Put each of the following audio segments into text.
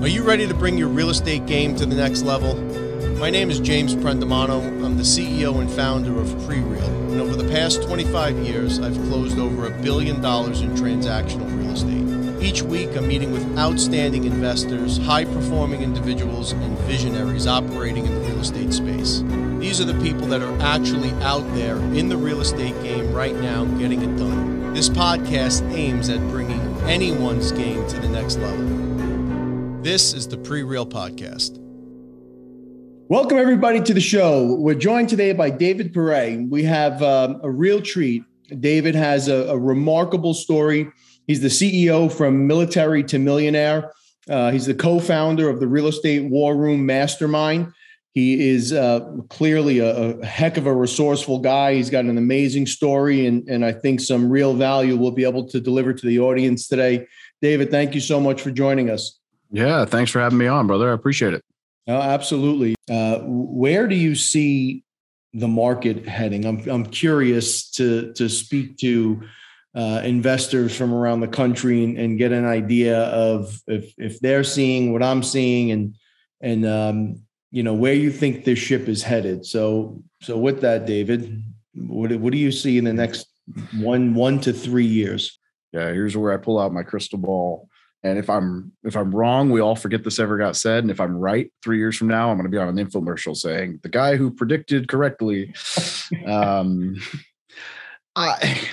Are you ready to bring your real estate game to the next level? My name is James Prendamano. I'm the CEO and founder of PreReal. And over the past 25 years, I've closed over a billion dollars in transactional real estate. Each week, I'm meeting with outstanding investors, high performing individuals, and visionaries operating in the real estate space. These are the people that are actually out there in the real estate game right now getting it done. This podcast aims at bringing anyone's game to the next level. This is the PreReal Podcast. Welcome, everybody, to the show. We're joined today by David Pere. We have um, a real treat. David has a, a, remarkable story. He's the CEO from Military to Millionaire. Uh, he's the co founder of the Real Estate War Room Mastermind. He is uh, clearly a, a, heck of a resourceful guy. He's got an amazing story, and, and I think some real value we'll be able to deliver to the audience today. David, thank you so much for joining us. Yeah, thanks for having me on, brother. I appreciate it. Oh, absolutely. Uh, where do you see the market heading? I'm I'm curious to to speak to uh, investors from around the country and, and, get an idea of if if they're seeing what I'm seeing and and um, you know where you think this ship is headed. So so with that, David, what what do you see in the next one one to three years? Yeah, here's where I pull out my crystal ball and if I'm if I'm wrong, we all forget this ever got said. And if I'm right, three years from now, I'm going to be on an infomercial saying the guy who predicted correctly. um, I,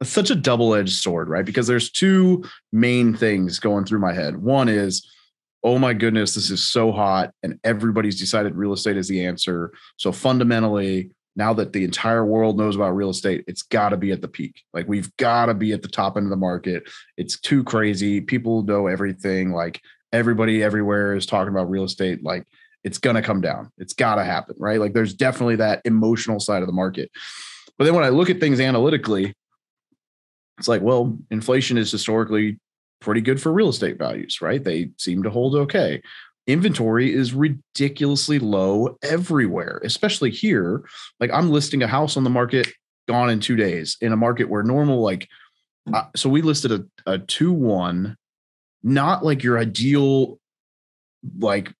it's such a double edged sword, right? Because there's two main things going through my head. One is, oh my goodness, this is so hot, and everybody's decided real estate is the answer. So fundamentally, now that the entire world knows about real estate, it's got to be at the peak. Like we've got to be at the top end of the market. It's too crazy. People know everything. Like everybody everywhere is talking about real estate. Like it's going to come down. It's got to happen, right? Like there's definitely that emotional side of the market. But then when I look at things analytically, it's like, well, inflation is historically pretty good for real estate values, right? They seem to hold okay inventory is ridiculously low everywhere, especially here. Like I'm listing a house on the market gone in two days in a market where normal, like, uh, so we listed a, a 2 1, not like your ideal, like,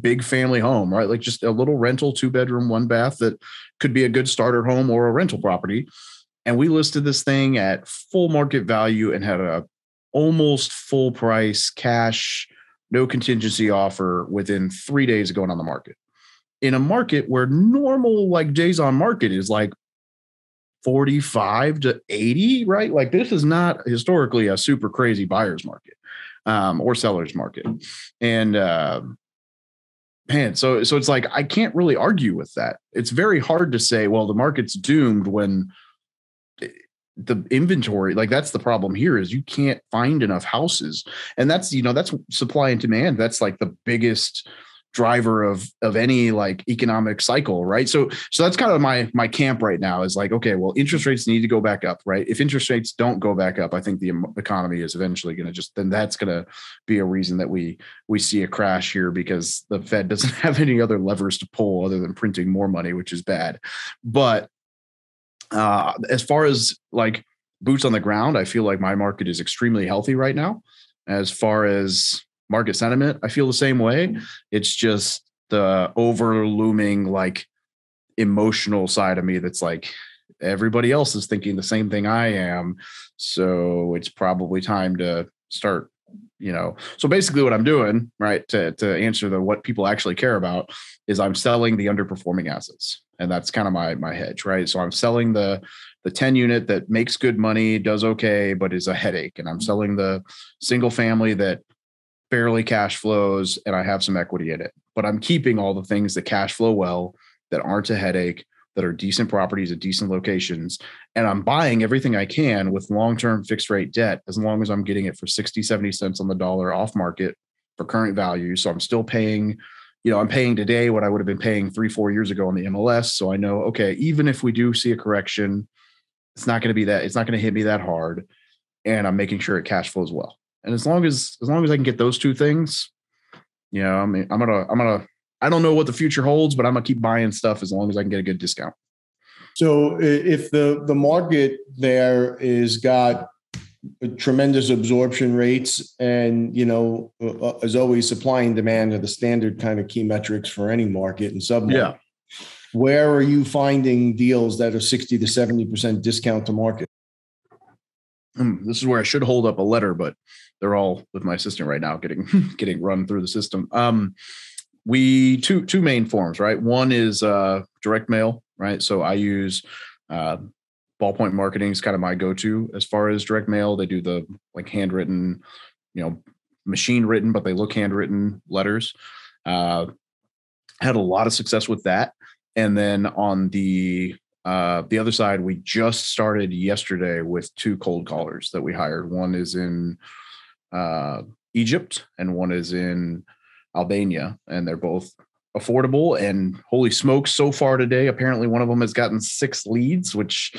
big family home, right? Like just a little rental, two bedroom, one bath that could be a good starter home or a rental property. And we listed this thing at full market value and had a almost full price cash no contingency offer within three days of going on the market. In a market where normal like days on market is like 45 to 80, right? Like this is not historically a super crazy buyer's market um, or seller's market. And uh, man, so so it's like I can't really argue with that. It's very hard to say, well, the market's doomed when the inventory like that's the problem here is you can't find enough houses. And that's you know that's supply and demand. That's like the biggest driver of of any like economic cycle right? So so that's kind of my my camp right now is like okay well interest rates need to go back up right? If interest rates don't go back up i think the economy is eventually going to just then that's going to be a reason that we we see a crash here because the fed doesn't have any other levers to pull other than printing more money which is bad. But uh, as far as like boots on the ground, I feel like my market is extremely healthy right now. As far as market sentiment, I feel the same way. It's just the over looming like emotional side of me that's like everybody else is thinking the same thing I am. So it's probably time to start you know. So basically what i'm doing right to to answer the what people actually care about is i'm selling the underperforming assets. And that's kind of my my hedge right? So i'm selling the the 10 unit that makes good money does okay but is a headache. And i'm selling the single family that barely cash flows and i have some equity in it. But i'm keeping all the things that cash flow well that aren't a headache that are decent properties at decent locations. And I'm buying everything I can with long term fixed rate debt as long as I'm getting it for 60, 70 cents on the dollar off market for current value. So I'm still paying, you know, I'm paying today what I would have been paying three, four years ago on the MLS. So I know, okay, even if we do see a correction, it's not going to be that, it's not going to hit me that hard. And I'm making sure it cash flows well. And as long as, as long as I can get those two things, you know, I mean, I'm gonna, I'm gonna I don't know what the future holds, but I'm gonna keep buying stuff as long as I can get a good discount. So if the the market there is got tremendous absorption rates, and you know, uh, as always, supply and demand are the standard kind of key metrics for any market and sub. Yeah. Where are you finding deals that are sixty to seventy percent discount to market? Hmm, this is where I should hold up a letter, but they're all with my assistant right now, getting getting run through the system. Um, we two two main forms, right? One is uh, direct mail, right? So I use uh, ballpoint marketing is kind of my go-to as far as direct mail. They do the like handwritten, you know, machine written, but they look handwritten letters. Uh, had a lot of success with that. And then on the uh, the other side, we just started yesterday with two cold callers that we hired. One is in uh, Egypt and one is in Albania, and they're both affordable. And holy smokes, so far today, apparently one of them has gotten six leads, which,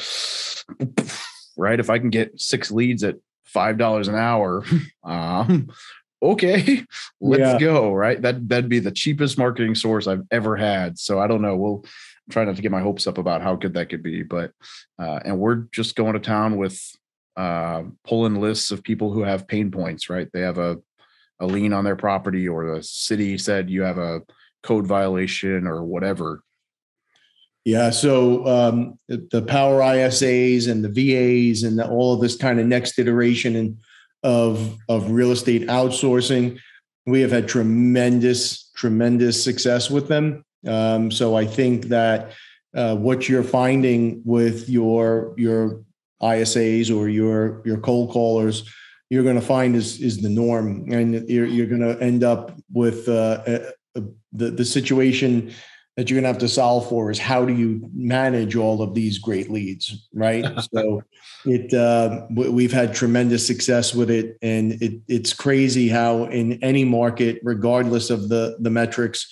right, if I can get six leads at five dollars an hour, um, okay, let's yeah. go. Right, that that'd be the cheapest marketing source I've ever had. So I don't know. We'll try not to get my hopes up about how good that could be, but uh, and we're just going to town with uh, pulling lists of people who have pain points. Right, they have a a lien on their property, or the city said you have a code violation or whatever. Yeah, so um, the Power ISAs and the VAs and the, all of this kind of next iteration and of of real estate outsourcing, we have had tremendous tremendous success with them. Um, so I think that uh, what you're finding with your your ISAs or your your cold callers, you're going to find is is the norm, and you're you're going to end up with uh, a, a, the the situation that you're going to have to solve for is how do you manage all of these great leads, right? so it uh, we've had tremendous success with it, and it it's crazy how in any market, regardless of the the metrics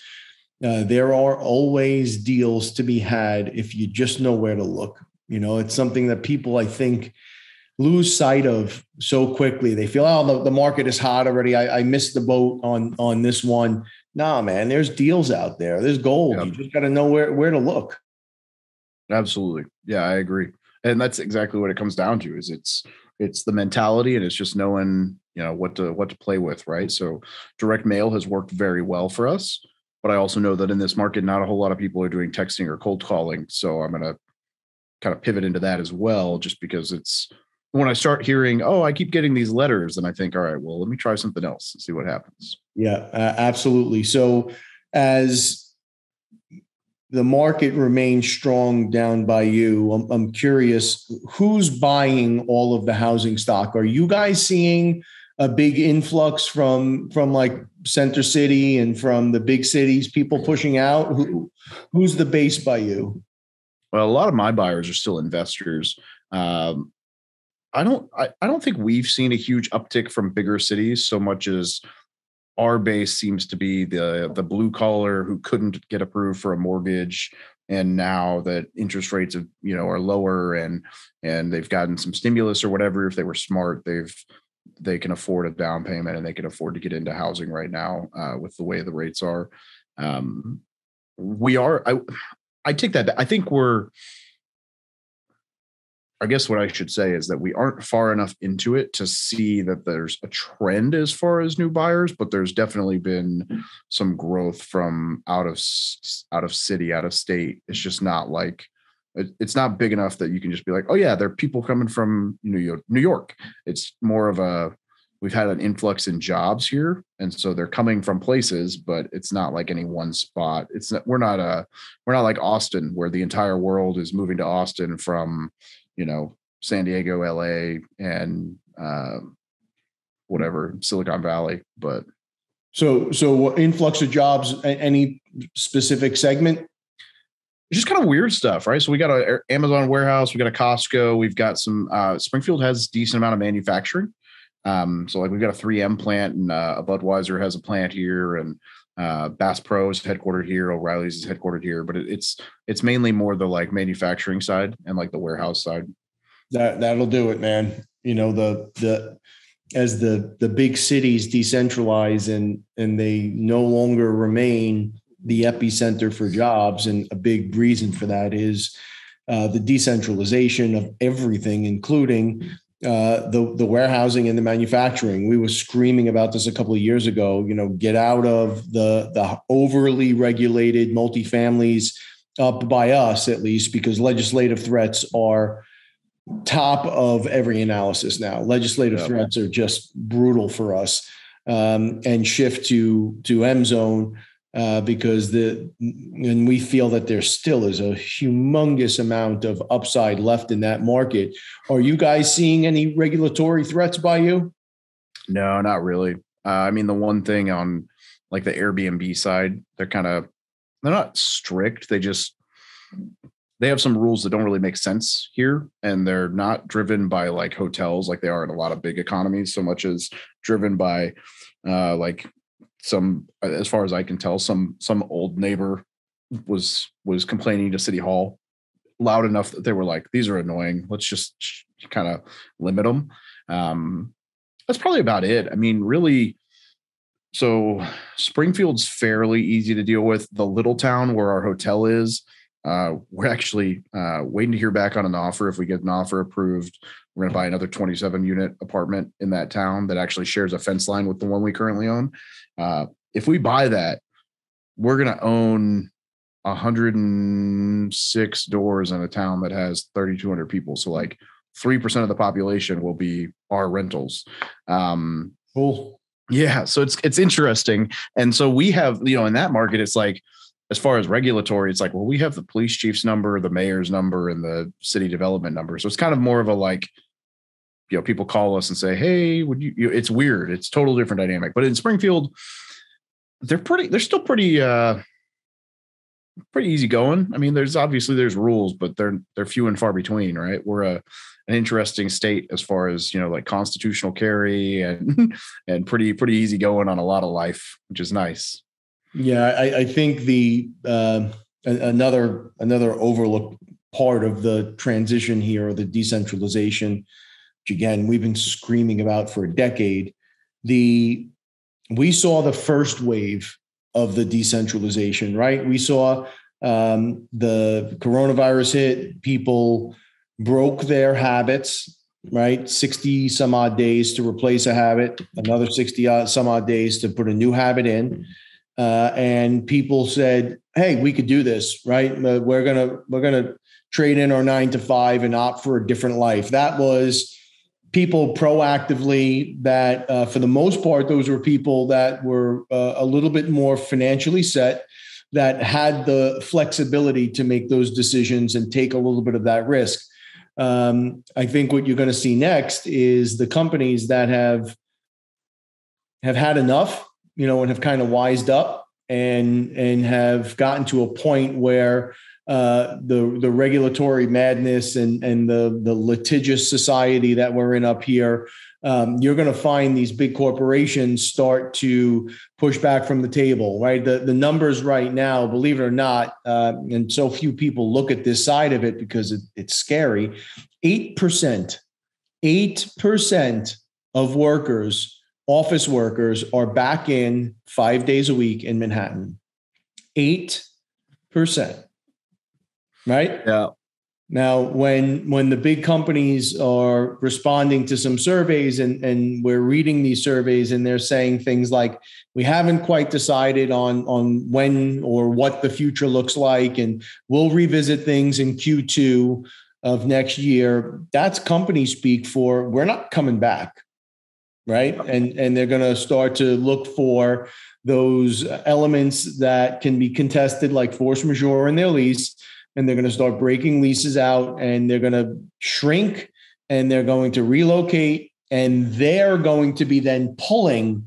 uh, there are always deals to be had if you just know where to look. You know, it's something that people, I think, lose sight of so quickly. They feel, oh, the, the market is hot already. I, I, missed the boat on on this one. Nah, man, there's deals out there. There's gold. You just got to know where where to look. Absolutely, yeah, I agree, and that's exactly what it comes down to. Is it's it's the mentality and it's just knowing you know what to what to play with, right? So direct mail has worked very well for us but I also know that in this market, not a whole lot of people are doing texting or cold calling. So I'm going to kind of pivot into that as well, just because it's when I start hearing, oh, I keep getting these letters, and I think, all right, well, let me try something else and see what happens. Yeah, uh, absolutely. So as the market remains strong down by you, I'm, I'm curious who's buying all of the housing stock? Are you guys seeing a big influx from from like Center City and from the big cities, people pushing out? Who, who's the base by you? Well, a lot of my buyers are still investors. Um, I don't. I, I don't think we've seen a huge uptick from bigger cities so much as our base seems to be the the blue collar who couldn't get approved for a mortgage and now that interest rates have you know are lower and and they've gotten some stimulus or whatever if they were smart they've they can afford a down payment and they can afford to get into housing right now uh, with the way the rates are. Um, we are. I I take that. I think we're. I guess what I should say is that we aren't far enough into it to see that there's a trend as far as new buyers, but there's definitely been some growth from out of out of city, out of state. It's just not like it's not big enough that you can just be like, oh yeah, there are people coming from New York. New York. It's more of a we've had an influx in jobs here, and so they're coming from places, but it's not like any one spot. It's not, we're not a we're not like Austin where the entire world is moving to Austin from you know San Diego, L.A. and uh, whatever Silicon Valley, but. So, so what influx of jobs. Any specific segment? just kind of weird stuff, right? So we got a Amazon warehouse, we got a Costco, we've got some uh, Springfield has decent amount of manufacturing. Um, so like we've got a 3M plant and uh, a Budweiser has a plant here and uh, Bass Pro is headquartered here, O'Reilly's is headquartered here, but it, it's it's mainly more the like manufacturing side and like the warehouse side. That that'll do it, man. You know the the as the the big cities decentralize and and they no longer remain the epicenter for jobs. And a big reason for that is uh, the decentralization of everything, including uh, the the warehousing and the manufacturing. We were screaming about this a couple of years ago. You know, get out of the the overly regulated multifamilies up by us at least, because legislative threats are top of every analysis now. Legislative yeah. threats are just brutal for us, um, and shift to to M zone uh, because the and we feel that there still is a humongous amount of upside left in that market. Are you guys seeing any regulatory threats by you? No, not really. Uh, I mean, the one thing on like the Airbnb side, they're kind of they're not strict. They just they have some rules that don't really make sense here, and they're not driven by like hotels like they are in a lot of big economies, so much as driven by uh, like some as far as i can tell some some old neighbor was was complaining to city hall loud enough that they were like these are annoying. Let's just kind of limit them um that's probably about it. I mean really so springfield's fairly easy to deal with. The little town where our hotel is uh, we're actually uh, waiting to hear back on an offer. If we get an offer approved, we're going to buy another 27 unit apartment in that town that actually shares a fence line with the one we currently own. Uh, if we buy that, we're going to own 106 doors in a town that has 3,200 people. So like 3% of the population will be our rentals. Um, cool. Yeah. So it's, it's interesting. And so we have, you know, in that market, it's like, as far as regulatory, it's like, well, we have the police chief's number, the mayor's number, and the city development number. So it's kind of more of a like, you know people call us and say hey would you, you it's weird. It's total different dynamic. But in springfield they're pretty they're still pretty uh pretty easy going. I mean there's obviously there's rules but they're they're few and far between right? We're a an interesting state as far as you know like constitutional carry and and pretty pretty easy going on a lot of life which is nice. Yeah i, I think the uh, another another overlooked part of the transition here or the decentralization which again we've been screaming about for a decade. The we saw the first wave of the decentralization, right? We saw um, the coronavirus hit, people broke their habits, right? 60 some odd days to replace a habit, another 60 odd, some odd days to put a new habit in. Uh, and people said, "Hey, we could do this, right? Uh, we're gonna we're gonna trade in our nine to five and opt for a different life." That was people proactively that uh, for the most part those were people that were uh, a little bit more financially set that had the flexibility to make those decisions and take a little bit of that risk. Um, i think what you're going to see next is the companies that have have had enough you know and have kind of wised up and and have gotten to a point where uh, the the regulatory madness and and the the litigious society that we're in up here, um, you're going to find these big corporations start to push back from the table. Right, the the numbers right now, believe it or not, uh, and so few people look at this side of it because it, it's scary. Eight percent, eight percent of workers, office workers, are back in five days a week in Manhattan. Eight percent right? Yeah. Now, when when the big companies are responding to some surveys and, and we're reading these surveys and they're saying things like, we haven't quite decided on, on when or what the future looks like, and we'll revisit things in Q2 of next year, that's company speak for we're not coming back. Right. And and they're gonna start to look for those elements that can be contested, like force majeure in their lease and they're going to start breaking leases out and they're going to shrink and they're going to relocate and they're going to be then pulling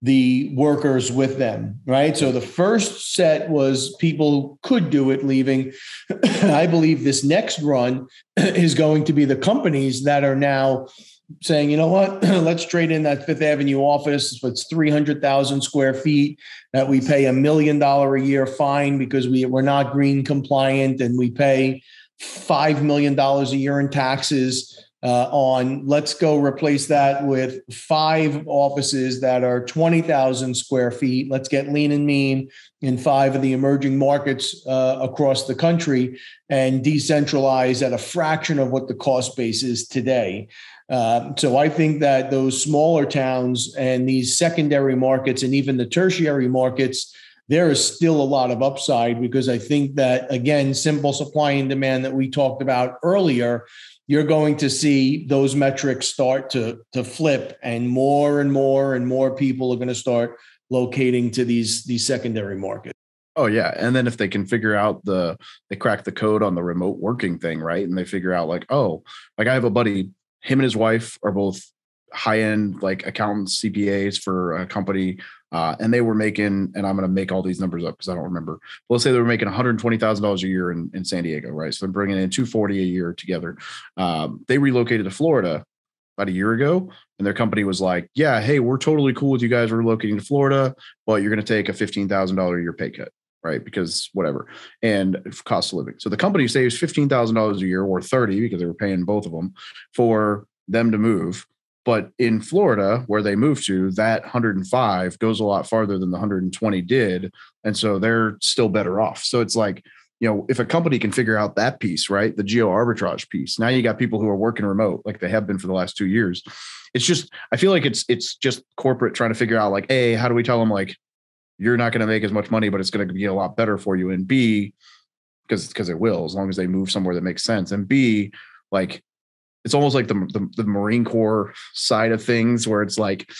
the workers with them right? So the first set was people could do it leaving. I believe this next run is going to be the companies that are now saying, you know what, let's trade in that Fifth Avenue office. It's 300,000 square feet that we pay a million dollar a year fine because we, we're not green compliant and we pay $5 million a year in taxes. uh, on let's go replace that with five offices that are 20,000 square feet. Let's get lean and mean in five of the emerging markets uh, across the country and decentralize at a fraction of what the cost base is today. Uh, so I think that those smaller towns and these secondary markets and even the tertiary markets, there is still a lot of upside because I think that again, simple supply and demand that we talked about earlier you're going to see those metrics start to to flip and more and more and more people are going to start locating to these these secondary markets. Oh yeah. And then if they can figure out the they crack the code on the remote working thing right? And they figure out like oh like i have a buddy him and his wife are both high end like accountants cpas for a company uh, and they were making, and I'm going to make all these numbers up because I don't remember. But let's say they were making $120,000 a year in, in San Diego, right? So they're bringing in 240 a year together. Um, they relocated to Florida about a year ago, and their company was like, "Yeah, hey, we're totally cool with you guys relocating to Florida, but you're going to take a $15,000 a year pay cut." Right, because whatever, and cost of living. So the company saves fifteen thousand dollars a year, or thirty, because they were paying both of them for them to move but in Florida, where they moved to, that 105 goes a lot farther than the 120 did. And so they're still better off. So it's like, you know, if a company can figure out that piece, right? The geo arbitrage piece. Now you got people who are working remote like they have been for the last two years. It's just, I feel like it's it's just corporate trying to figure out like, A, how do we tell them like you're not going to make as much money, but it's going to be a lot better for you. And B, because because it will, as long as they move somewhere that makes sense. And B, like it's almost like the, the, the Marine Corps side of things, where it's like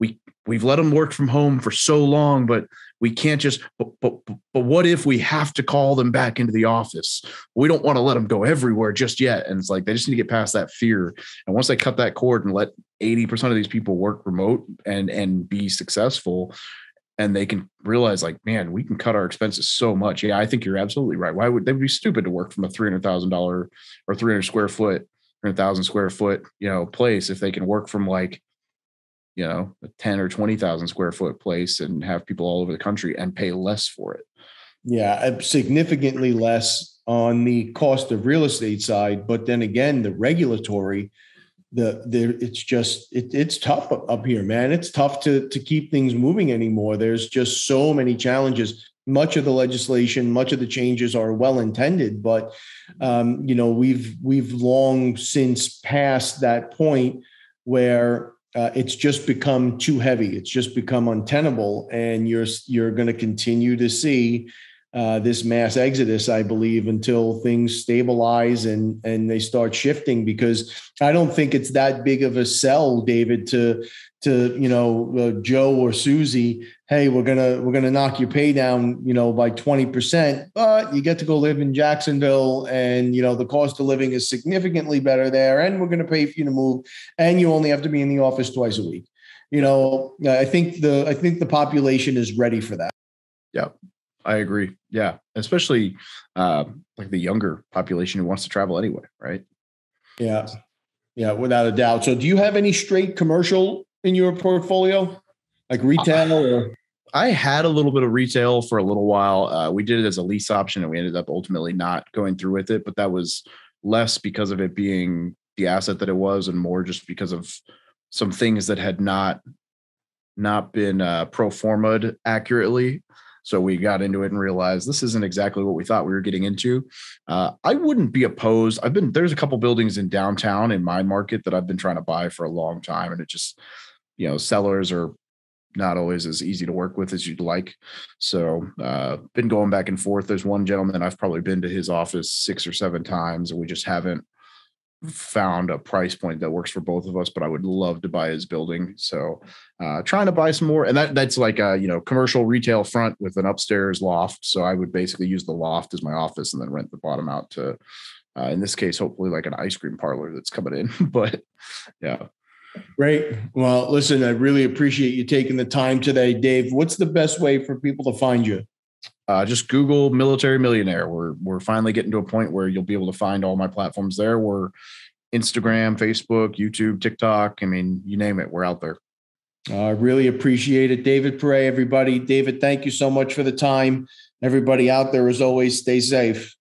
we we've let them work from home for so long, but we can't just. But, but but what if we have to call them back into the office? We don't want to let them go everywhere just yet. And it's like they just need to get past that fear. And once they cut that cord and let eighty percent of these people work remote and and be successful, and they can realize like man we can cut our expenses so much yeah i think you're absolutely right why would they be stupid to work from a $300000 or 300 square foot hundred thousand square foot, you know, place if they can work from like, you know, a 10 or 20,000 square foot place and have people all over the country and pay less for it. Yeah, significantly less on the cost of real estate side. But then again, the regulatory, the there it's just it, it's tough up here, man. It's tough to to keep things moving anymore. There's just so many challenges much of the legislation, much of the changes are well intended, but um, you know we've we've long since passed that point where uh, it's just become too heavy. It's just become untenable, and you're you're going to continue to see uh, this mass exodus, I believe, until things stabilize and and they start shifting. Because I don't think it's that big of a sell, David, to to you know uh, Joe or Susie, hey, we're gonna we're gonna knock your pay down, you know, by twenty percent, but you get to go live in Jacksonville, and you know the cost of living is significantly better there, and we're gonna pay for you to move, and you only have to be in the office twice a week. You know, I think the I think the population is ready for that. Yeah, I agree. Yeah, especially uh, like the younger population who wants to travel anyway, right? Yeah, yeah, without a doubt. So, do you have any straight commercial in your portfolio, like retail or? I had a little bit of retail for a little while. Uh, we did it as a lease option, and we ended up ultimately not going through with it. But that was less because of it being the asset that it was, and more just because of some things that had not not been uh, pro forma'd accurately. So we got into it and realized this isn't exactly what we thought we were getting into. Uh, I wouldn't be opposed. I've been there's a couple buildings in downtown in my market that I've been trying to buy for a long time, and it just you know sellers are not always as easy to work with as you'd like. So, uh, been going back and forth. There's one gentleman I've probably been to his office six or seven times, and we just haven't found a price point that works for both of us. But I would love to buy his building. So, uh, trying to buy some more, and that that's like a you know commercial retail front with an upstairs loft. So I would basically use the loft as my office, and then rent the bottom out to. Uh, in this case, hopefully, like an ice cream parlor that's coming in. but yeah, Great. Well, listen, I really appreciate you taking the time today, Dave. What's the best way for people to find you? Uh, just Google military millionaire. We're we're finally getting to a point where you'll be able to find all my platforms there. We're Instagram, Facebook, YouTube, TikTok. I mean, you name it, we're out there. I uh, really appreciate it, David Pere. Everybody, David, thank you so much for the time. Everybody out there, as always, stay safe.